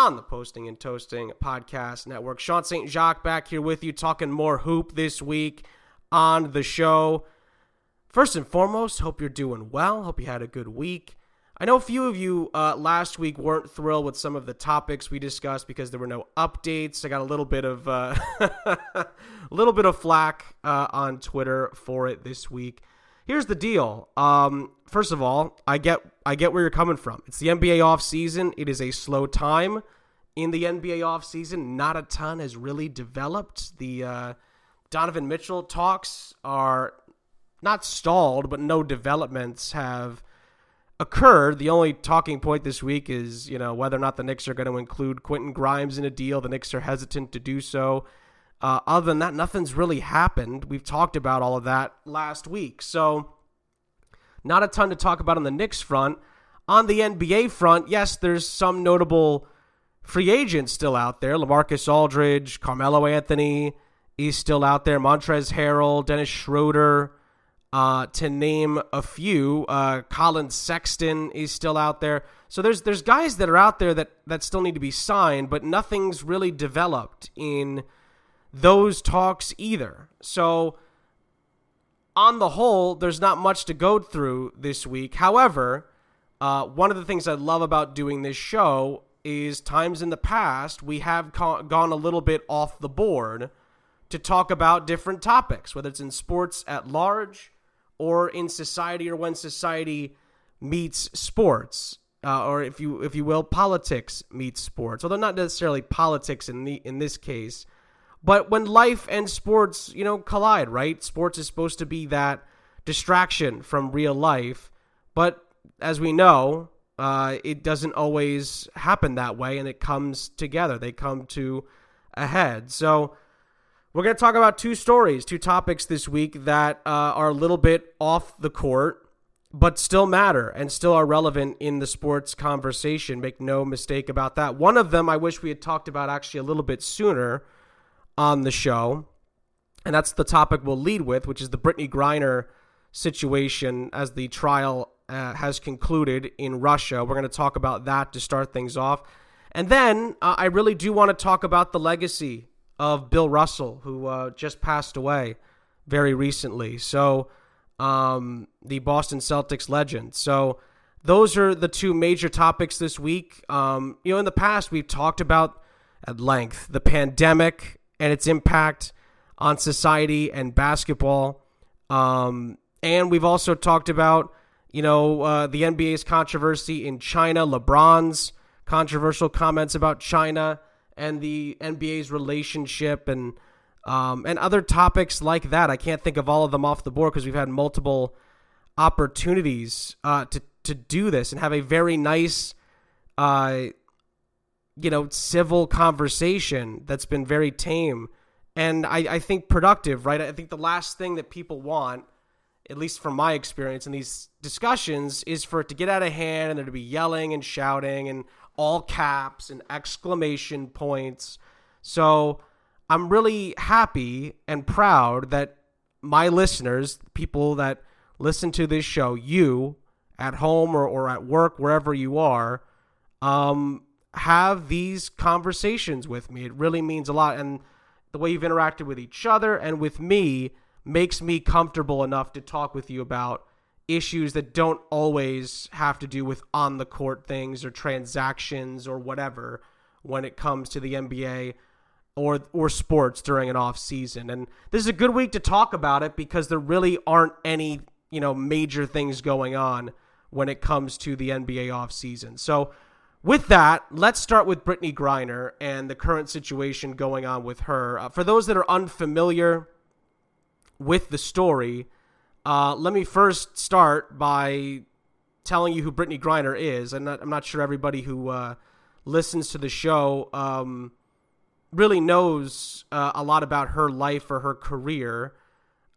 on the Posting and Toasting Podcast Network. Sean St. Jacques back here with you, talking more hoop this week on the show. First and foremost, hope you're doing well. Hope you had a good week. I know a few of you uh, last week weren't thrilled with some of the topics we discussed because there were no updates. I got a little bit of uh, a little bit of flack uh, on Twitter for it this week. Here's the deal. Um, first of all, I get I get where you're coming from. It's the NBA off season. It is a slow time in the NBA offseason. Not a ton has really developed. The uh, Donovan Mitchell talks are not stalled, but no developments have occurred. The only talking point this week is, you know, whether or not the Knicks are going to include Quentin Grimes in a deal. The Knicks are hesitant to do so. Uh, other than that, nothing's really happened. We've talked about all of that last week. So, not a ton to talk about on the Knicks front. On the NBA front, yes, there's some notable free agents still out there. LaMarcus Aldridge, Carmelo Anthony is still out there. Montrezl Harrell, Dennis Schroeder, uh, to name a few. Uh, Collin Sexton is still out there. So there's there's guys that are out there that that still need to be signed, but nothing's really developed in those talks either. So on the whole, there's not much to go through this week. However, uh, one of the things I love about doing this show is times in the past we have co- gone a little bit off the board to talk about different topics, whether it's in sports at large or in society or when society meets sports. Uh, or if you if you will, politics meets sports. Although not necessarily politics in the in this case, but when life and sports, you know, collide, right? Sports is supposed to be that distraction from real life, but as we know, uh, it doesn't always happen that way, and it comes together. They come to a head. So we're going to talk about two stories, two topics this week that uh, are a little bit off the court, but still matter and still are relevant in the sports conversation. Make no mistake about that. One of them I wish we had talked about actually a little bit sooner on the show. And that's the topic we'll lead with, which is the Brittney Griner situation as the trial uh, has concluded in Russia. We're going to talk about that to start things off. And then uh, I really do want to talk about the legacy of Bill Russell, who uh, just passed away very recently. So, um, the Boston Celtics legend. So, those are the two major topics this week. Um, you know, in the past, we've talked about at length the pandemic and its impact on society and basketball. Um, and we've also talked about, you know, uh, the NBA's controversy in China, LeBron's controversial comments about China, and the NBA's relationship and um, and other topics like that. I can't think of all of them off the board because we've had multiple opportunities uh, to to do this and have a very nice, uh, you know, civil conversation that's been very tame and I, I think productive. Right, I think the last thing that people want at least from my experience in these discussions, is for it to get out of hand and there to be yelling and shouting and all caps and exclamation points. So I'm really happy and proud that my listeners, people that listen to this show, you at home or, or at work, wherever you are, um, have these conversations with me. It really means a lot. And the way you've interacted with each other and with me makes me comfortable enough to talk with you about issues that don't always have to do with on the court things or transactions or whatever when it comes to the NBA or or sports during an off season. And this is a good week to talk about it because there really aren't any, you know, major things going on when it comes to the NBA off season. So with that, let's start with Brittney Griner and the current situation going on with her. Uh, for those that are unfamiliar with the story, uh, let me first start by telling you who Brittney Griner is. I'm not, I'm not sure everybody who uh, listens to the show um, really knows uh, a lot about her life or her career.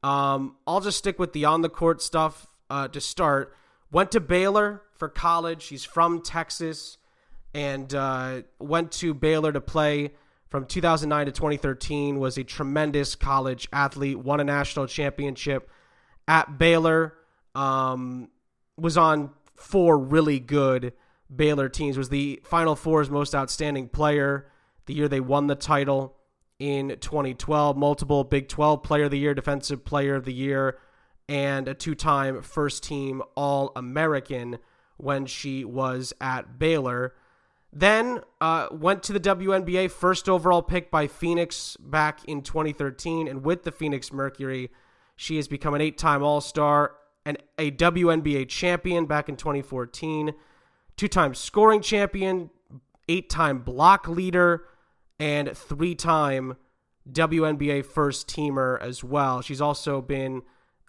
Um, I'll just stick with the on the court stuff uh, to start. Went to Baylor for college. She's from Texas and uh, went to Baylor to play from 2009 to 2013 was a tremendous college athlete won a national championship at baylor um, was on four really good baylor teams was the final four's most outstanding player the year they won the title in 2012 multiple big 12 player of the year defensive player of the year and a two-time first team all american when she was at baylor then uh, went to the WNBA, first overall pick by Phoenix back in 2013. And with the Phoenix Mercury, she has become an eight time All Star and a WNBA champion back in 2014, two time scoring champion, eight time block leader, and three time WNBA first teamer as well. She's also been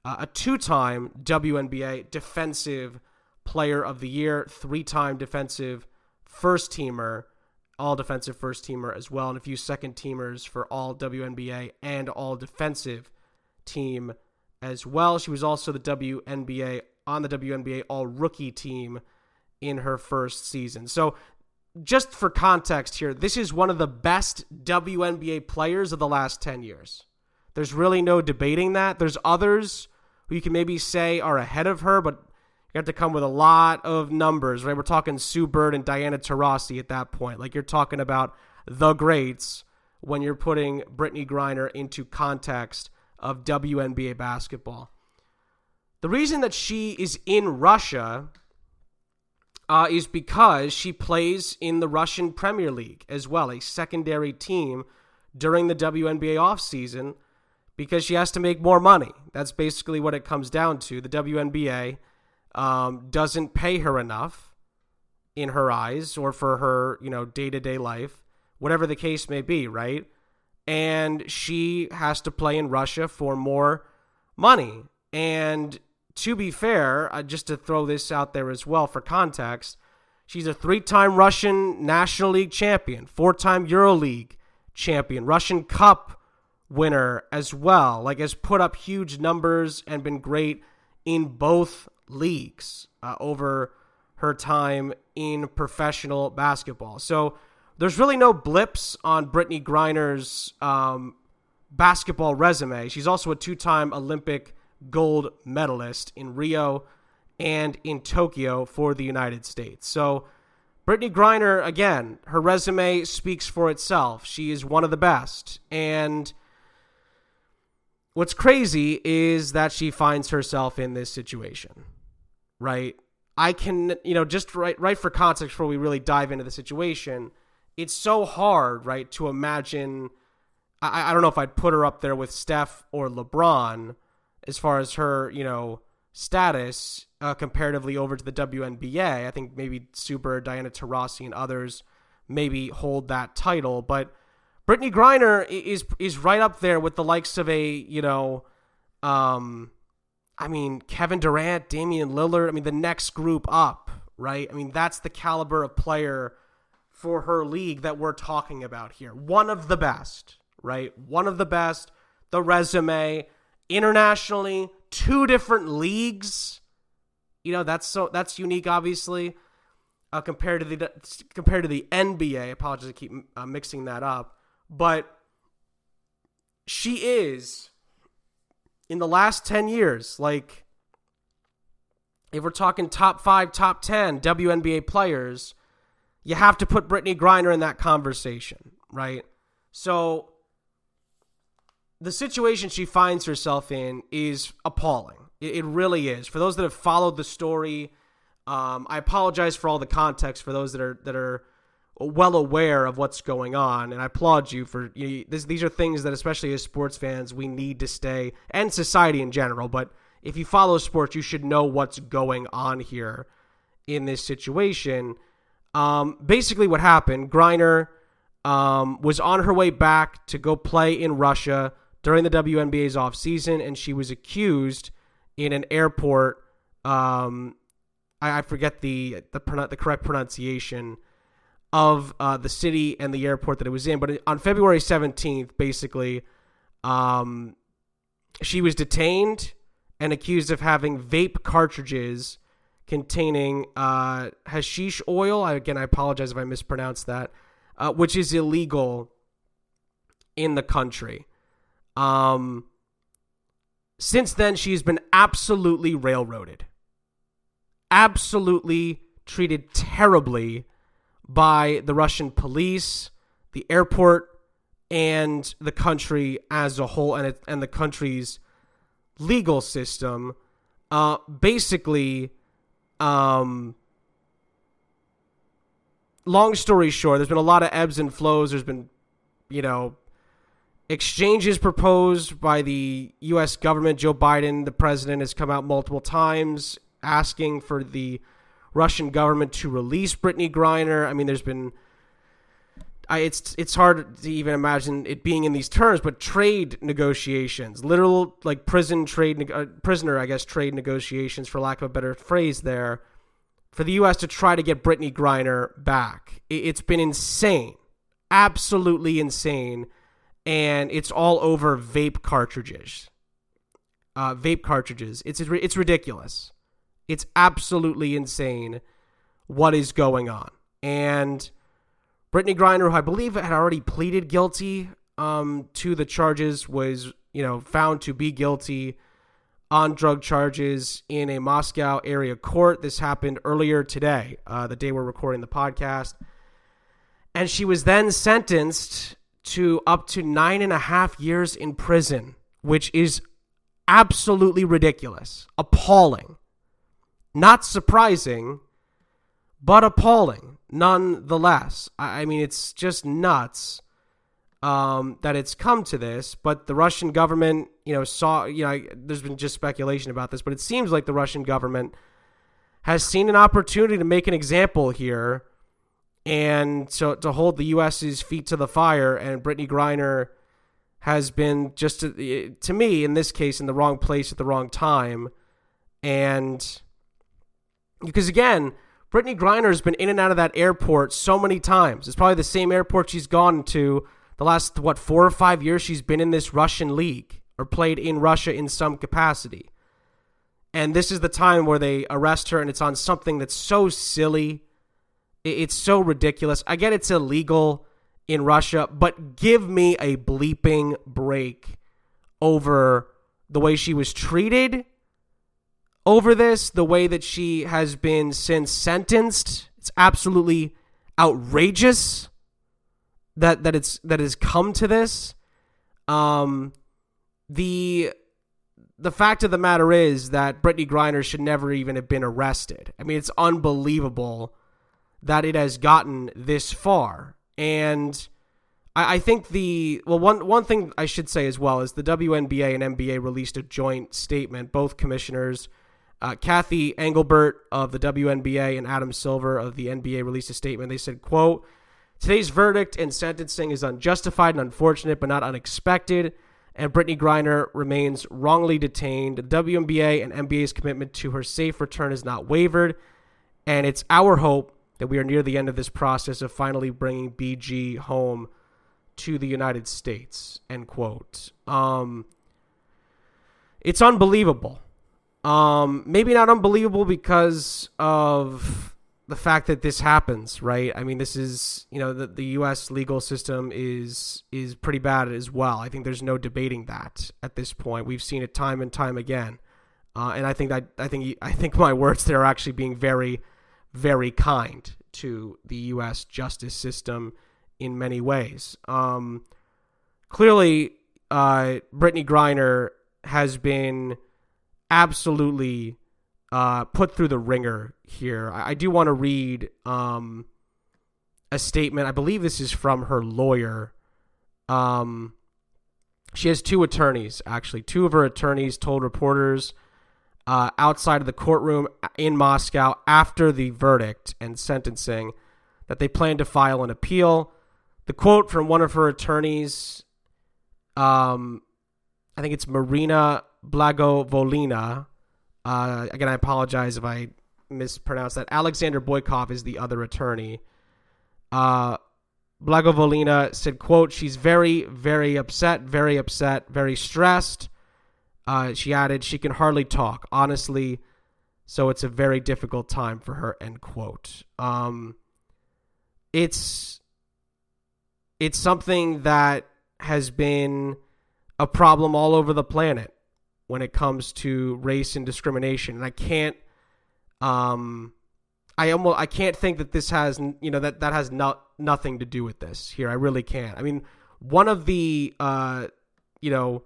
uh, a two time WNBA defensive player of the year, three time defensive first teamer, all defensive first teamer as well, and a few second teamers for all WNBA and all defensive team as well. She was also the WNBA on the WNBA all rookie team in her first season. So, just for context here, this is one of the best WNBA players of the last 10 years. There's really no debating that. There's others who you can maybe say are ahead of her, but you have to come with a lot of numbers, right? We're talking Sue Bird and Diana Taurasi at that point. Like you're talking about the greats when you're putting Brittney Griner into context of WNBA basketball. The reason that she is in Russia uh, is because she plays in the Russian Premier League as well, a secondary team during the WNBA offseason because she has to make more money. That's basically what it comes down to. The WNBA um, doesn't pay her enough in her eyes or for her, you know, day to day life, whatever the case may be, right? And she has to play in Russia for more money. And to be fair, uh, just to throw this out there as well for context, she's a three time Russian National League champion, four time EuroLeague champion, Russian Cup winner as well. Like, has put up huge numbers and been great in both leagues uh, over her time in professional basketball. So there's really no blips on Brittney Griner's um, basketball resume. She's also a two time Olympic gold medalist in Rio and in Tokyo for the United States. So Brittney Griner, again, her resume speaks for itself. She is one of the best. And what's crazy is that she finds herself in this situation right? I can, you know, just right, right for context before we really dive into the situation. It's so hard, right, to imagine. I, I don't know if I'd put her up there with Steph or LeBron as far as her, you know, status uh, comparatively over to the WNBA. I think maybe Sue Bird, Diana Taurasi, and others maybe hold that title, but Brittney Griner is is right up there with the likes of a you know, um, I mean Kevin Durant, Damian Lillard. I mean the next group up, right? I mean that's the caliber of player for her league that we're talking about here. One of the best, right? One of the best. The resume internationally, two different leagues. You know that's so that's unique, obviously, uh, compared to the compared to the NBA. I apologize, I keep uh, mixing that up, but she is in the last ten years, like if we're talking top five, top ten WNBA players, you have to put Brittney Griner in that conversation, right? So the situation she finds herself in is appalling. It, it really is. For those that have followed the story, um, I apologize for all the context for those that are that are well aware of what's going on, and I applaud you for you this, these are things that, especially as sports fans, we need to stay and society in general. But if you follow sports, you should know what's going on here in this situation. Um, basically, what happened? Griner um, was on her way back to go play in Russia during the WNBA's offseason, and she was accused in an airport. Um, I, I forget the the, the correct pronunciation of uh, the city and the airport that it was in, but on February seventeenth, basically, um, she was detained and accused of having vape cartridges containing uh, hashish oil. Again, I apologize if I mispronounced that, uh, which is illegal in the country. Um, since then, she's been absolutely railroaded, absolutely treated terribly by the Russian police, the airport, and the country as a whole, and it, and the country's legal system. Uh, basically, um, long story short, there's been a lot of ebbs and flows. There's been, you know, exchanges proposed by the U.S. government. Joe Biden, the president, has come out multiple times asking for the Russian government to release Brittney Griner. I mean, there's been. I, it's it's hard to even imagine it being in these terms, but trade negotiations, literal like prison trade, uh, prisoner, I guess, trade negotiations, for lack of a better phrase, there, for the U.S. to try to get Brittney Griner back. It, it's been insane, absolutely insane and it's all over vape cartridges. Uh, vape cartridges. It's it's ridiculous. It's absolutely insane what is going on. And Brittney Griner, who I believe had already pleaded guilty um, to the charges, was you know found to be guilty on drug charges in a Moscow area court. This happened earlier today, uh, the day we're recording the podcast. And she was then sentenced to up to nine and a half years in prison, which is absolutely ridiculous, appalling. Not surprising, but appalling nonetheless. I mean, it's just nuts um, that it's come to this. But the Russian government, you know, saw, you know, there's been just speculation about this, but it seems like the Russian government has seen an opportunity to make an example here and so to hold the U.S.'s feet to the fire. And Brittney Griner has been just to, to me in this case in the wrong place at the wrong time, and because again. Brittney Griner has been in and out of that airport so many times. It's probably the same airport she's gone to the last, what, four or five years she's been in this Russian league or played in Russia in some capacity. And this is the time where they arrest her, and it's on something that's so silly it's so ridiculous. I get it's illegal in Russia, but give me a bleeping break over the way she was treated over this, the way that she has been since sentenced. It's absolutely outrageous that that it's that has come to this. Um the the fact of the matter is that Brittney Griner should never even have been arrested. I mean, it's unbelievable that it has gotten this far. And I, I think the well one one thing I should say as well is the WNBA and NBA released a joint statement, both commissioners. Uh, Cathy Engelbert of the WNBA and Adam Silver of the NBA released a statement. They said, quote, Today's verdict and sentencing is unjustified and unfortunate, but not unexpected. And Brittney Griner remains wrongly detained. The WNBA and NBA's commitment to her safe return is not wavered. And it's our hope that we are near the end of this process of finally bringing BG home to the United States. End quote. Um, it's unbelievable. Um, maybe not unbelievable because of the fact that this happens, right? I mean, this is you know the the U.S. legal system is is pretty bad as well. I think there's no debating that at this point. We've seen it time and time again, uh, and I think that I think I think my words there are actually being very, very kind to the U.S. justice system in many ways. Um, clearly, uh, Brittney Griner has been absolutely uh, put through the ringer here. I, I do want to read um, a statement. I believe this is from her lawyer. Um, she has two attorneys, actually. Two of her attorneys told reporters uh, outside of the courtroom in Moscow after the verdict and sentencing that they plan to file an appeal. The quote from one of her attorneys, um, I think it's Marina Blagovolina. Uh, again, I apologize if I mispronounced that. Alexander Boykov is the other attorney. Uh, Blagovolina said, quote, she's very, very upset, very upset, very stressed. Uh, she added, she can hardly talk, honestly, so it's a very difficult time for her, end quote. Um, it's it's something that has been a problem all over the planet when it comes to race and discrimination. And I can't, um, I almost I can't think that this has you know that that has not nothing to do with this here. I really can't. I mean, one of the uh, you know,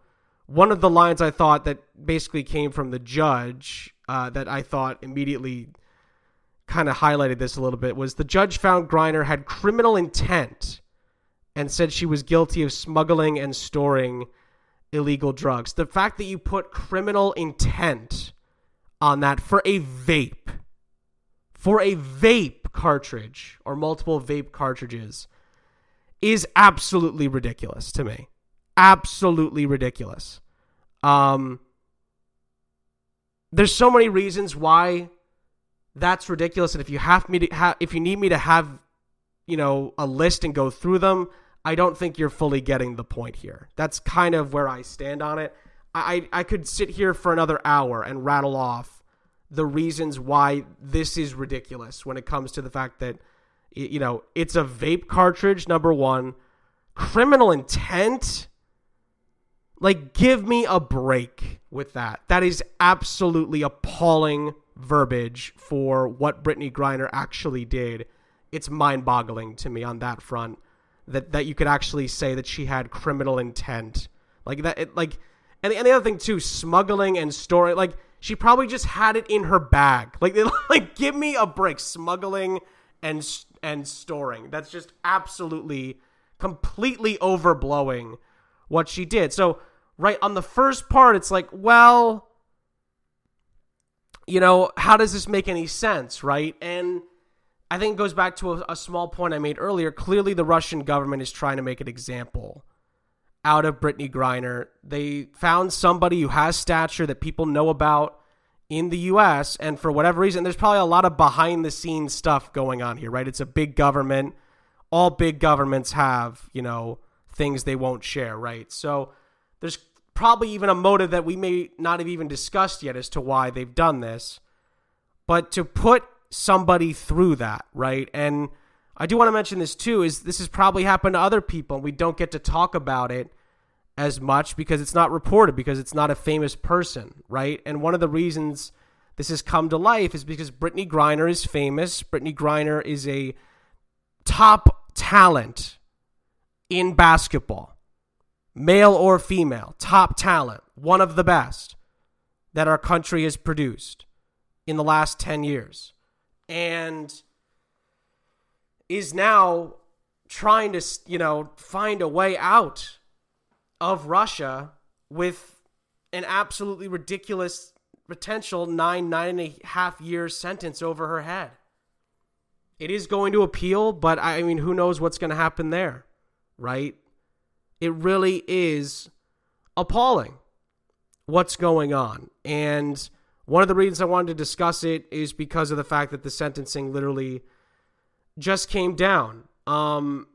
one of the lines I thought that basically came from the judge uh, that I thought immediately kind of highlighted this a little bit was the judge found Griner had criminal intent and said she was guilty of smuggling and storing illegal drugs. The fact that you put criminal intent on that for a vape, for a vape cartridge or multiple vape cartridges, is absolutely ridiculous to me. Absolutely ridiculous. Um, there's so many reasons why that's ridiculous, and if you have me to have, if you need me to have, you know, a list and go through them, I don't think you're fully getting the point here. That's kind of where I stand on it. I, I could sit here for another hour and rattle off the reasons why this is ridiculous when it comes to the fact that, you know, it's a vape cartridge, number one. Criminal intent? Like, give me a break with that. That is absolutely appalling verbiage for what Brittney Griner actually did. It's mind boggling to me on that front that that you could actually say that she had criminal intent. Like that it, like and the, and the other thing too smuggling and storing like she probably just had it in her bag. Like like give me a break. Smuggling and and storing. That's just absolutely completely overblowing what she did. So right on the first part it's like well you know how does this make any sense right? And I think it goes back to a, a, small point I made earlier. Clearly, the Russian government is trying to make an example out of Brittney Griner. They found somebody who has stature that people know about in the U.S., and for whatever reason, there's probably a lot of behind the scenes stuff going on here, right? It's a big government. All big governments have, you know, things they won't share, right? So there's probably even a motive that we may not have even discussed yet as to why they've done this. But to put somebody through that, right? And I do want to mention this too is this has probably happened to other people and we don't get to talk about it as much because it's not reported because it's not a famous person, right? And one of the reasons this has come to life is because Brittney Griner is famous. Brittney Griner is a top talent in basketball, male or female, top talent, one of the best that our country has produced in the last 10 years and is now trying to, you know, find a way out of Russia with an absolutely ridiculous potential nine, nine and a half year sentence over her head. It is going to appeal, but I mean, who knows what's going to happen there, right? It really is appalling what's going on. And one of the reasons I wanted to discuss it is because of the fact that the sentencing literally just came down. Um,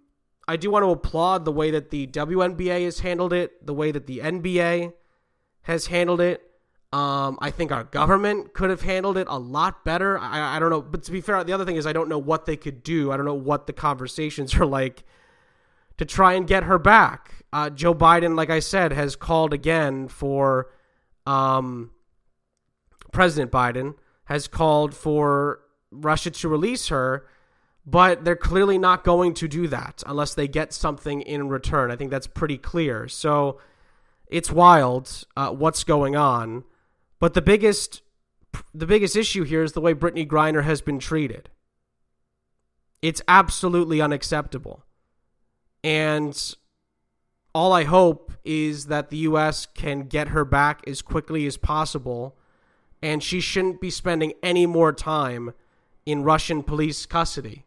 I do want to applaud the way that the WNBA has handled it, the way that the NBA has handled it. Um, I think our government could have handled it a lot better. I, I don't know, but to be fair, the other thing is I don't know what they could do. I don't know what the conversations are like to try and get her back. Uh, Joe Biden, like I said, has called again for um, President Biden has called for Russia to release her, but they're clearly not going to do that unless they get something in return. I think that's pretty clear. So it's wild uh, what's going on, but the biggest the biggest issue here is the way Brittney Griner has been treated. It's absolutely unacceptable. And all I hope is that the U.S. can get her back as quickly as possible, and she shouldn't be spending any more time in Russian police custody.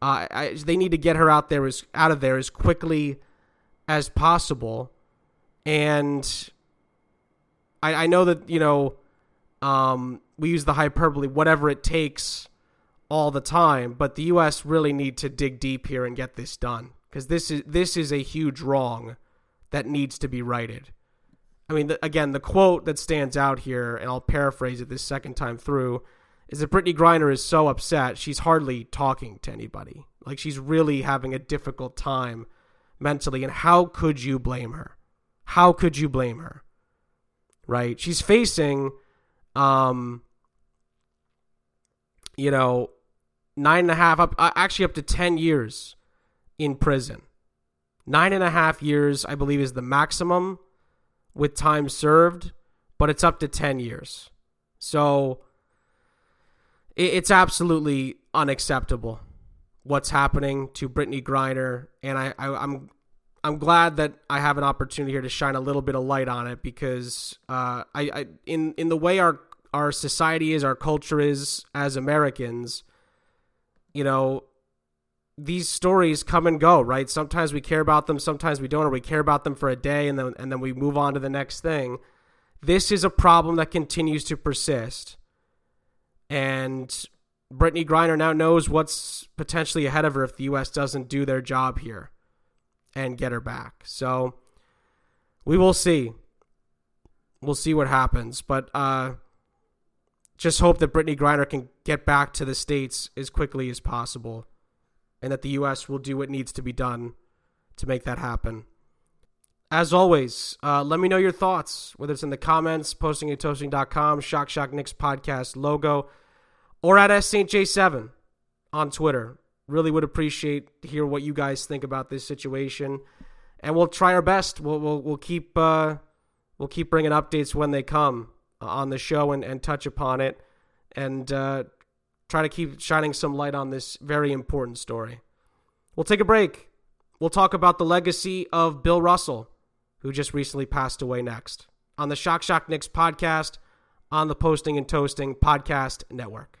Uh, I, they need to get her out there as out of there as quickly as possible, and I, I know that you know um, we use the hyperbole, whatever it takes, all the time. But the U.S. really need to dig deep here and get this done because this is this is a huge wrong that needs to be righted. I mean, the, again, the quote that stands out here, and I'll paraphrase it this second time through, is that Brittney Griner is so upset she's hardly talking to anybody. Like she's really having a difficult time mentally, and how could you blame her? How could you blame her? Right? She's facing, um, you know, nine and a half up, uh, actually up to ten years in prison. Nine and a half years, I believe, is the maximum with time served, but it's up to 10 years. So it's absolutely unacceptable what's happening to Brittney Griner. And I, I, I'm I'm glad that I have an opportunity here to shine a little bit of light on it because uh, I, I in in the way our our society is, our culture is as Americans, you know, these stories come and go, right? Sometimes we care about them, sometimes we don't, or we care about them for a day and then and then we move on to the next thing. This is a problem that continues to persist. And Brittney Griner now knows what's potentially ahead of her if the US doesn't do their job here and get her back. So we will see. We'll see what happens. But uh just hope that Brittney Griner can get back to the States as quickly as possible and that the U.S. will do what needs to be done to make that happen. As always, uh, let me know your thoughts, whether it's in the comments, posting at toasting.com, Shock Shock Knicks podcast logo, or at SSJ7 on Twitter. Really would appreciate to hear what you guys think about this situation, and we'll try our best. We'll we'll, we'll keep uh, we'll keep bringing updates when they come on the show and, and touch upon it, and uh, try to keep shining some light on this very important story. We'll take a break. We'll talk about the legacy of Bill Russell, who just recently passed away next on the Shock Shock Knicks podcast on the Posting and Toasting Podcast Network.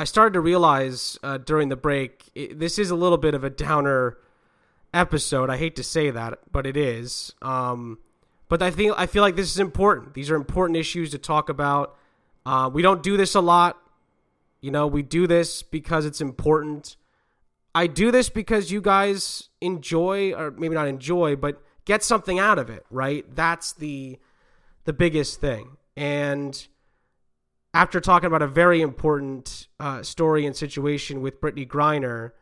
I started to realize uh, during the break it, this is a little bit of a downer episode. I hate to say that, but it is. Um, but I think I feel like this is important. These are important issues to talk about. Uh, we don't do this a lot. You know, we do this because it's important. I do this because you guys enjoy, or maybe not enjoy, but get something out of it, right? That's the the biggest thing. And after talking about a very important uh, story and situation with Brittney Griner,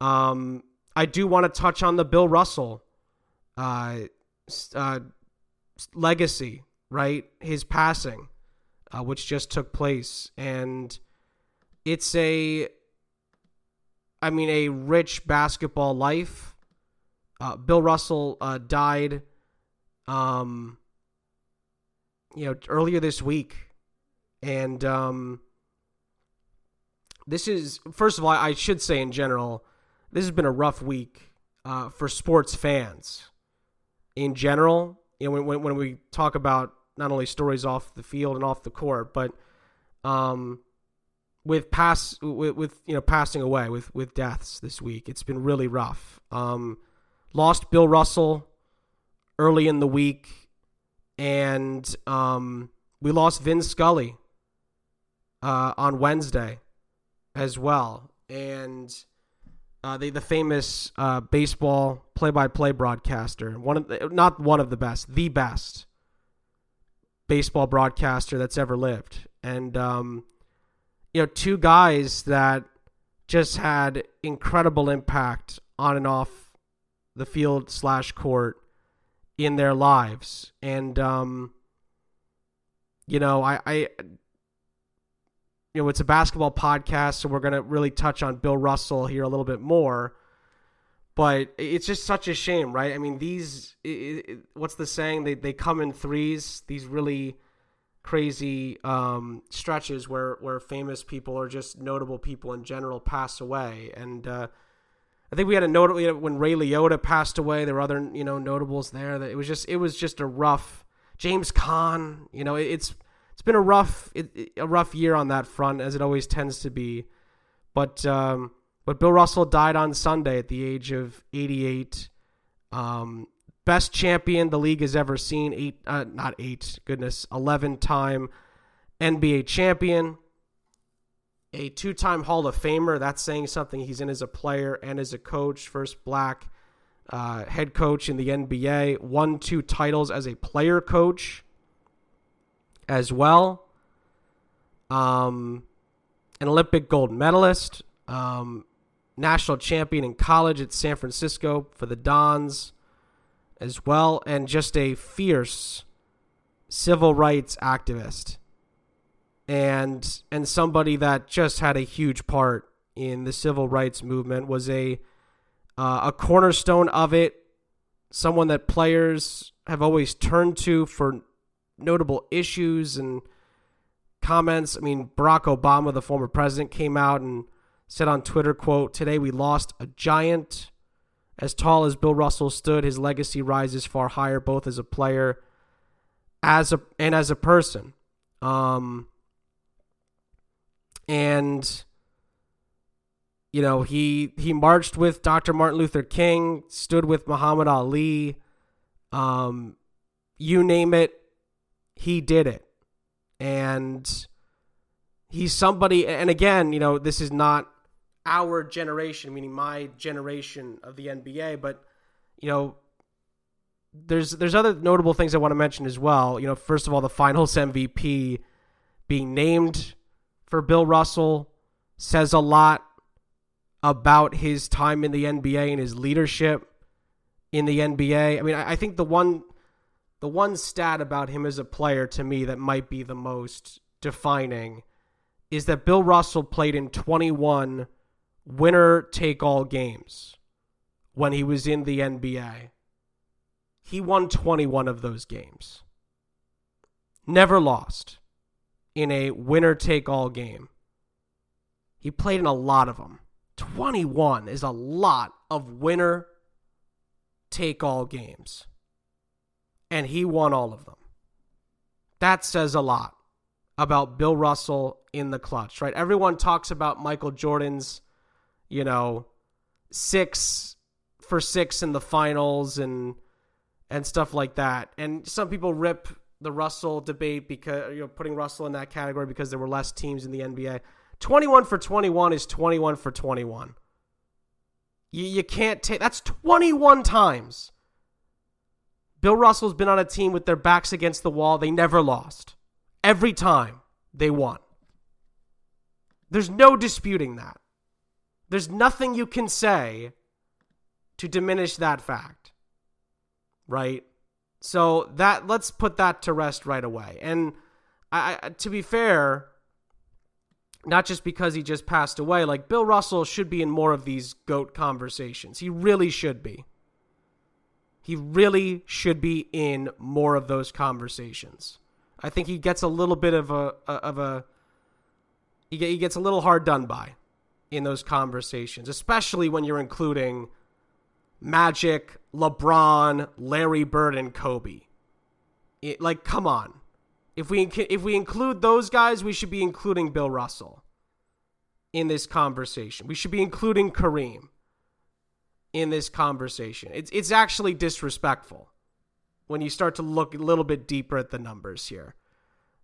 um, I do want to touch on the Bill Russell uh, uh, legacy, right? His passing, uh, which just took place, and it's a, I mean, a rich basketball life. Uh, Bill Russell uh, died, um, you know, earlier this week, and um, this is first of all, I should say in general this has been a rough week uh, for sports fans in general. You know, when, when we talk about not only stories off the field and off the court, but um, with pass with, with you know passing away with with deaths this week, it's been really rough. Um, lost Bill Russell early in the week, and um, we lost Vin Scully uh, on Wednesday as well, and uh, the the famous uh, baseball play-by-play broadcaster, one of the, not one of the best, the best baseball broadcaster that's ever lived, and um, you know, two guys that just had incredible impact on and off the field slash court in their lives, and um, you know, I, I you know, it's a basketball podcast, so we're going to really touch on Bill Russell here a little bit more. But it's just such a shame, right? I mean, these, it, it, what's the saying? They, they come in threes, these really crazy um, stretches where, where famous people or just notable people in general pass away. And uh, I think we had a notable, you know, when Ray Liotta passed away, there were other, you know, notables there that it was just, it was just a rough, James Caan, you know, it, it's, it's been a rough a rough year on that front as it always tends to be. But um, but Bill Russell died on Sunday at the age of 88. Um, best champion the league has ever seen. Eight, uh, not eight, goodness, 11 time NBA champion. A two time Hall of Famer. That's saying something. He's in as a player and as a coach. First black uh, head coach in the NBA. Won two titles as a player coach as well. Um, an Olympic gold medalist, um, national champion in college at San Francisco for the Dons as well, and just a fierce civil rights activist and and somebody that just had a huge part in the civil rights movement was a uh, a cornerstone of it someone that players have always turned to for notable issues and comments. I mean, Barack Obama, the former president, came out and said on Twitter, quote, Today we lost a giant. As tall as Bill Russell stood, his legacy rises far higher, both as a player as a and as a person. Um and you know, he he marched with Dr. Martin Luther King, stood with Muhammad Ali, um, you name it, he did it. And he's somebody, and again, you know, this is not our generation, meaning my generation of the NBA, but, you know, there's there's other notable things I want to mention as well. You know, first of all, the Finals MVP being named for Bill Russell says a lot about his time in the NBA and his leadership in the NBA. I mean, I, I think the one the one stat about him as a player to me that might be the most defining is that Bill Russell played in 21 winner take all games when he was in the NBA. He won 21 of those games. Never lost in a winner take all game. He played in a lot of them. 21 is a lot of winner take all games and he won all of them. That says a lot about Bill Russell in the clutch, right? Everyone talks about Michael Jordan's, you know, six for six in the finals and and stuff like that. And some people rip the Russell debate because you know putting Russell in that category because there were less teams in the NBA. 21 for 21 is 21 for 21. You, you can't take that's 21 times. Bill Russell's been on a team with their backs against the wall. They never lost. Every time they won. There's no disputing that. There's nothing you can say to diminish that fact. Right? So that let's put that to rest right away. And I, to be fair, not just because he just passed away, like Bill Russell should be in more of these goat conversations. He really should be. He really should be in more of those conversations. I think he gets a little bit of a of a he gets a little hard done by in those conversations, especially when you're including Magic, LeBron, Larry Bird, and Kobe. It, like, come on. If we if we include those guys, we should be including Bill Russell in this conversation. We should be including Kareem in this conversation. It's it's actually disrespectful when you start to look a little bit deeper at the numbers here.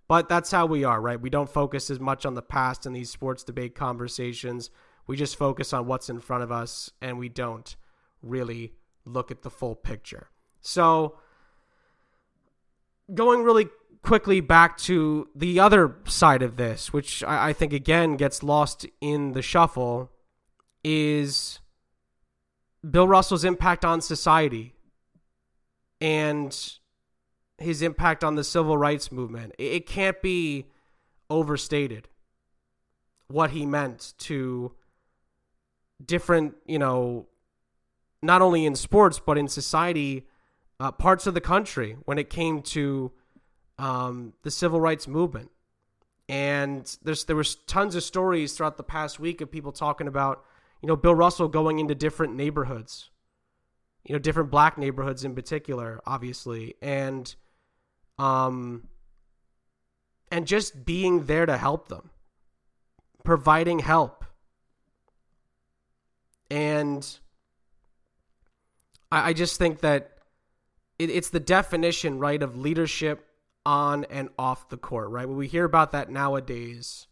But that's how we are, right? We don't focus as much on the past in these sports debate conversations. We just focus on what's in front of us and we don't really look at the full picture. So, going really quickly back to the other side of this, which I, I think again gets lost in the shuffle, is Bill Russell's impact on society and his impact on the civil rights movement. It can't be overstated what he meant to different, you know, not only in sports but in society, uh, parts of the country when it came to um, the civil rights movement. And there's there was tons of stories throughout the past week of people talking about, you know, Bill Russell going into different neighborhoods, you know, different black neighborhoods in particular, obviously, and um, and just being there to help them, providing help, and I, I just think that it, it's the definition, right, of leadership on and off the court, right? When we hear about that nowadays,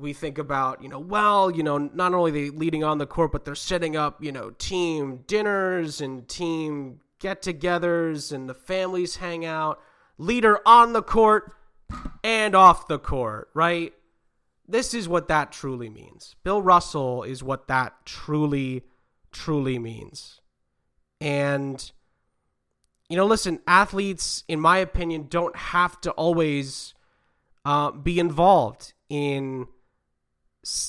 we think about, you know, well, you know, not only they leading on the court, but they're setting up, you know, team dinners and team get togethers and the families hang out. Leader on the court and off the court, right? This is what that truly means. Bill Russell is what that truly, truly means. And, you know, listen, athletes, in my opinion, don't have to always uh, be involved in,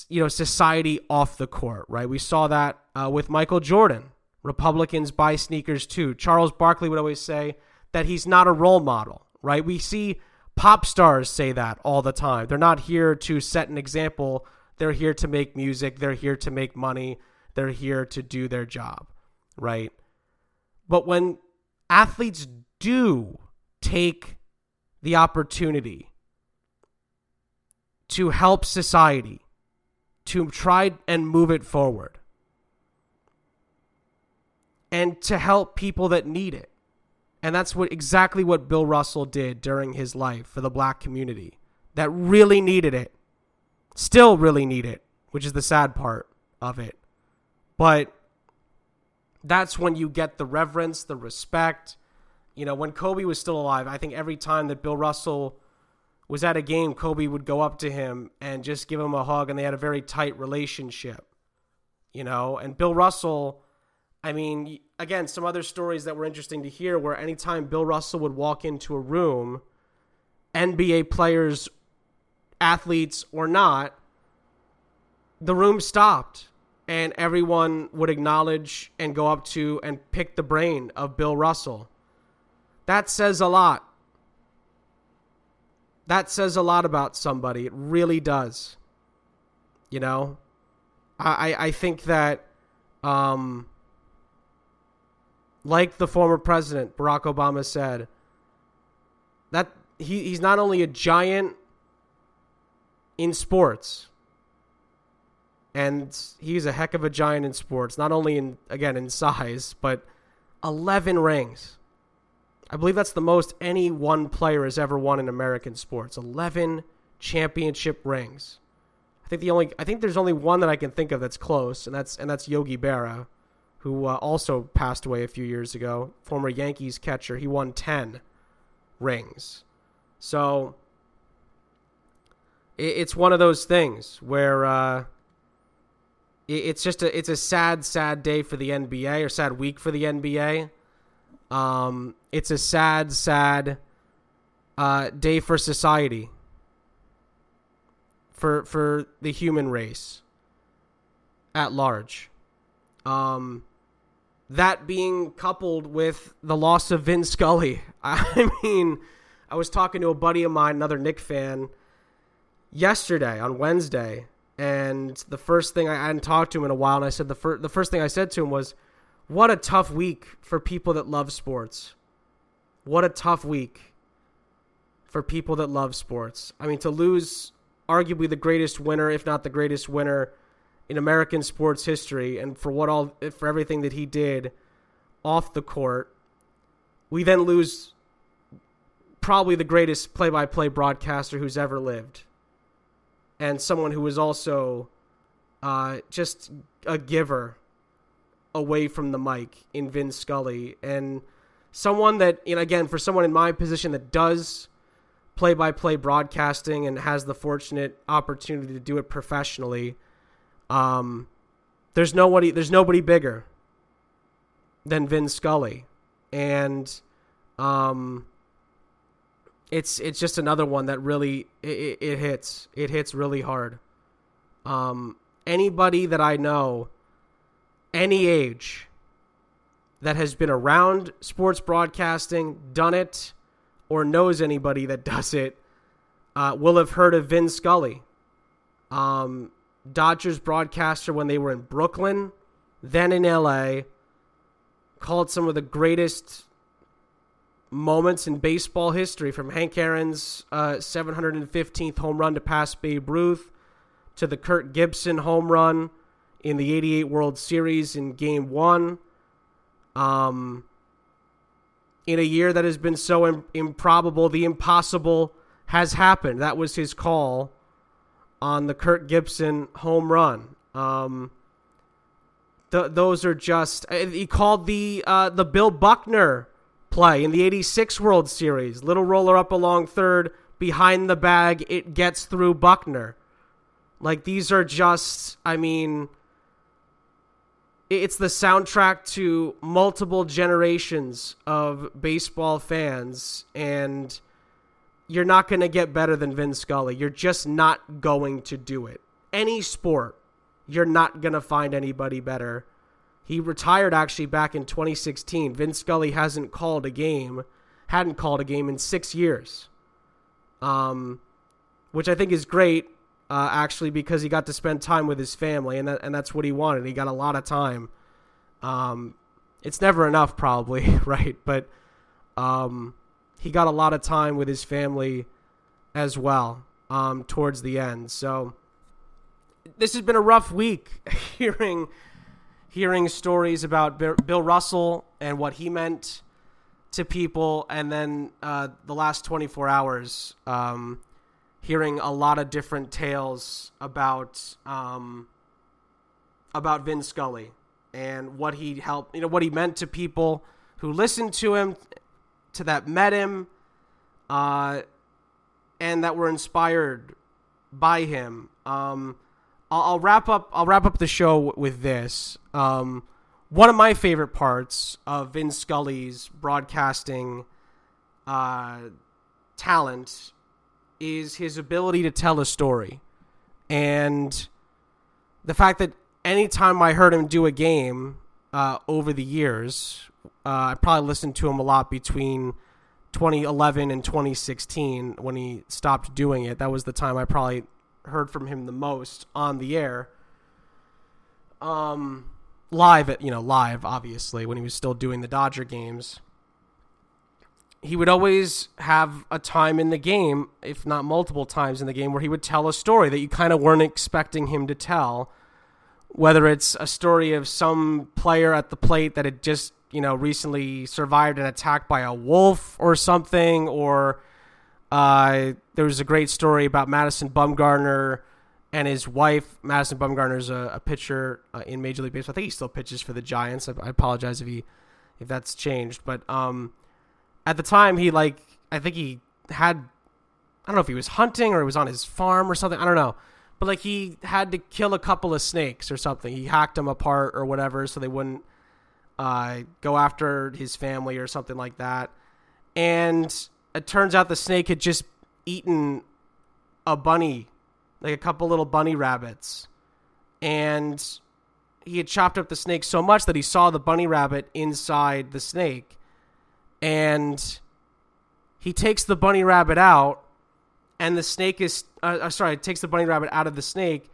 you know, society off the court, right? We saw that uh, with Michael Jordan. Republicans buy sneakers too. Charles Barkley would always say that he's not a role model, right? We see pop stars say that all the time. They're not here to set an example. They're here to make music. They're here to make money. They're here to do their job, right? But when athletes do take the opportunity to help society, to try and move it forward, and to help people that need it. And that's what exactly what Bill Russell did during his life for the black community that really needed it. Still really need it, which is the sad part of it. But that's when you get the reverence, the respect. You know, when Kobe was still alive, I think every time that Bill Russell was at a game, Kobe would go up to him and just give him a hug, and they had a very tight relationship. You know, and Bill Russell, I mean, again, some other stories that were interesting to hear where anytime Bill Russell would walk into a room, NBA players, athletes or not, the room stopped and everyone would acknowledge and go up to and pick the brain of Bill Russell. That says a lot. That says a lot about somebody. It really does. You know, I I think that, um, like the former president Barack Obama said, that he, he's not only a giant in sports and he's a heck of a giant in sports, not only in again in size, but 11 rings. I believe that's the most any one player has ever won in American sports. 11 championship rings. I think the only I think there's only one that I can think of that's close, and that's and that's Yogi Berra, who uh, also passed away a few years ago. Former Yankees catcher. He won 10 rings. So it, it's one of those things where uh, it, it's just a it's a sad sad day for the NBA or sad week for the NBA. Um, it's a sad sad uh, day for society for for the human race at large. Um, that being coupled with the loss of Vin Scully. I mean, I was talking to a buddy of mine, another Knick fan, yesterday on Wednesday, and the first thing I, I hadn't talked to him in a while, and I said the first the first thing I said to him was, "What a tough week for people that love sports. What a tough week for people that love sports. I mean, to lose arguably the greatest winner, if not the greatest winner." in American sports history and for what all for everything that he did off the court. We then lose probably the greatest play-by-play broadcaster who's ever lived. And someone who was also uh, just a giver away from the mic in Vin Scully. And someone that know again for someone in my position that does play-by-play broadcasting and has the fortunate opportunity to do it professionally um, there's nobody there's nobody bigger than Vin Scully, and um, it's it's just another one that really it, it hits. It hits really hard. Um, anybody that I know, any age, that has been around sports broadcasting, done it, or knows anybody that does it, uh, will have heard of Vin Scully. Um, Dodgers broadcaster when they were in Brooklyn, then in LA, called some of the greatest moments in baseball history from Hank Aaron's uh, 715th home run to pass Babe Ruth to the Kirk Gibson home run in the 88 World Series in game one. Um, in a year that has been so Im- improbable, the impossible has happened. That was his call on the Kirk Gibson home run. Um, th- those are just uh, he called the uh, the Bill Buckner play in the '86 World Series. Little roller up along third, behind the bag, it gets through Buckner. Like these are just, I mean, it's the soundtrack to multiple generations of baseball fans and you're not going to get better than Vin Scully. You're just not going to do it. Any sport, you're not going to find anybody better. He retired actually back in 2016. Vin Scully hasn't called a game, hadn't called a game in six years, um, which I think is great. Uh, actually, because he got to spend time with his family, and that, and that's what he wanted. He got a lot of time. Um, it's never enough, probably, right? But um, he got a lot of time with his family as well um, towards the end. So this has been a rough week hearing hearing stories about Bill Russell and what he meant to people, and then uh, the last 24 hours um, hearing a lot of different tales about um, about Vin Scully and what he helped, you know, what he meant to people who listened to him to that met him, uh, and that were inspired by him. Um, I'll, I'll, wrap up. I'll wrap up the show with this. Um, one of my favorite parts of Vin Scully's broadcasting uh, talent is his ability to tell a story, and the fact that anytime I heard him do a game uh, over the years, uh, I probably listened to him a lot between 2011 and 2016 when he stopped doing it. That was the time I probably heard from him the most on the air. Um, live at you know live obviously when he was still doing the Dodger games. He would always have a time in the game, if not multiple times in the game, where he would tell a story that you kind of weren't expecting him to tell whether it's a story of some player at the plate that had just you know recently survived an attack by a wolf or something, or uh, there was a great story about Madison Bumgarner and his wife. Madison Bumgarner's a, a pitcher uh, in Major League Baseball. I think he still pitches for the Giants. I, I apologize if he if that's changed, but um, at the time he like I think he had I don't know if he was hunting or he was on his farm or something. I don't know. But like he had to kill a couple of snakes or something. He hacked them apart or whatever so they wouldn't uh, go after his family or something like that. And it turns out the snake had just eaten a bunny, like a couple little bunny rabbits. And he had chopped up the snake so much that he saw the bunny rabbit inside the snake. And he takes the bunny rabbit out, and the snake is, uh, uh sorry, takes the bunny rabbit out of the snake,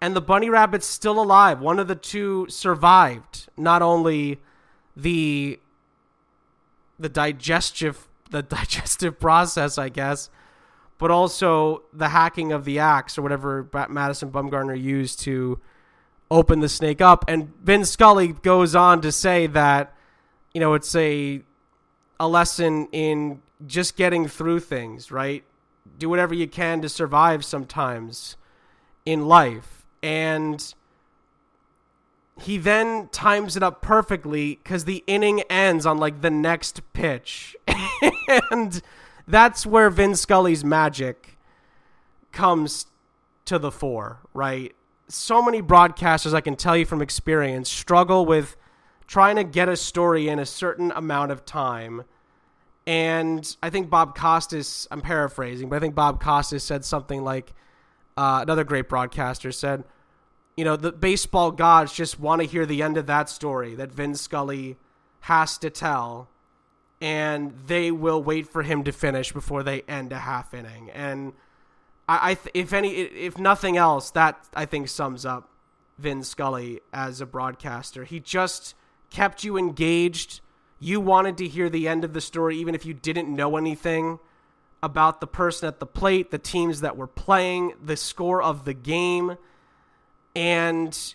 and the bunny rabbit's still alive. One of the two survived. Not only the the digestive the digestive process, I guess, but also the hacking of the axe or whatever Madison Bumgarner used to open the snake up. And Vin Scully goes on to say that you know it's a a lesson in just getting through things, right? Do whatever you can to survive sometimes in life. And he then times it up perfectly because the inning ends on like the next pitch. and that's where Vin Scully's magic comes to the fore, right? So many broadcasters, I can tell you from experience, struggle with trying to get a story in a certain amount of time. And I think Bob Costas, I'm paraphrasing, but I think Bob Costas said something like, uh, another great broadcaster said, you know, the baseball gods just want to hear the end of that story that Vin Scully has to tell, and they will wait for him to finish before they end a half inning. And I, I if any, if nothing else, that I think sums up Vin Scully as a broadcaster. He just kept you engaged. You wanted to hear the end of the story, even if you didn't know anything about the person at the plate, the teams that were playing, the score of the game and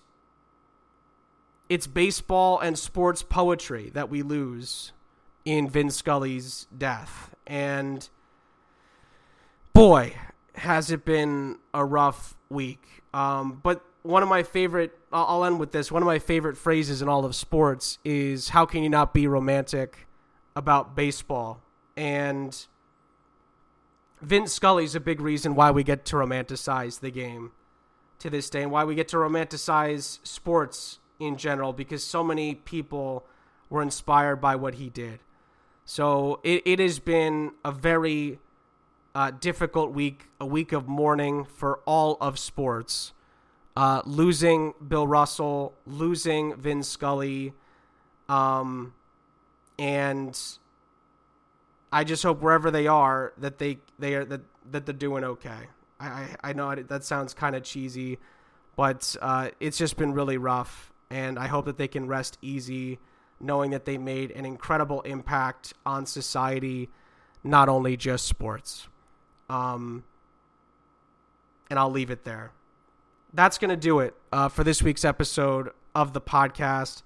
it's baseball and sports poetry that we lose in Vin Scully's death. And boy, has it been a rough week. Um, but one of my favorite, I'll end with this. One of my favorite phrases in all of sports is how can you not be romantic about baseball? And Vin Scully's a big reason why we get to romanticize the game to this day and why we get to romanticize sports in general because so many people were inspired by what he did. So it, it has been a very uh, difficult week, a week of mourning for all of sports. Uh, losing Bill Russell, losing Vin Scully, um, and I just hope wherever they are that they they are that that they're doing okay. I, I know that sounds kind of cheesy, but uh, it's just been really rough. And I hope that they can rest easy knowing that they made an incredible impact on society, not only just sports. Um, and I'll leave it there. That's going to do it uh, for this week's episode of the podcast.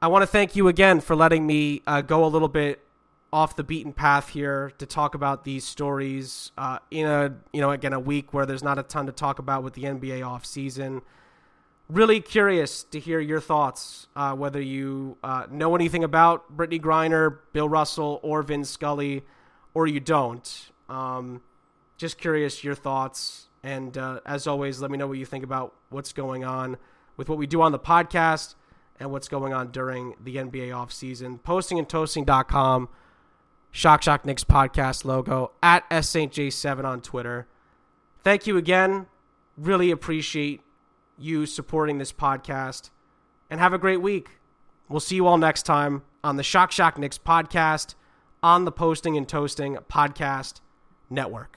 I want to thank you again for letting me uh, go a little bit off the beaten path here to talk about these stories uh, in a you know again a week where there's not a ton to talk about with the NBA off season. Really curious to hear your thoughts, uh, whether you uh, know anything about Brittney Griner, Bill Russell, or Vin Scully, or you don't. Um, just curious your thoughts, and uh, as always, let me know what you think about what's going on with what we do on the podcast and what's going on during the NBA offseason. Posting and Postingandtoasting.com Shock Shock Knicks podcast logo at S Saint J7 on Twitter. Thank you again. Really appreciate you supporting this podcast. And have a great week. We'll see you all next time on the Shock Shock Knicks podcast on the Posting and Toasting Podcast Network.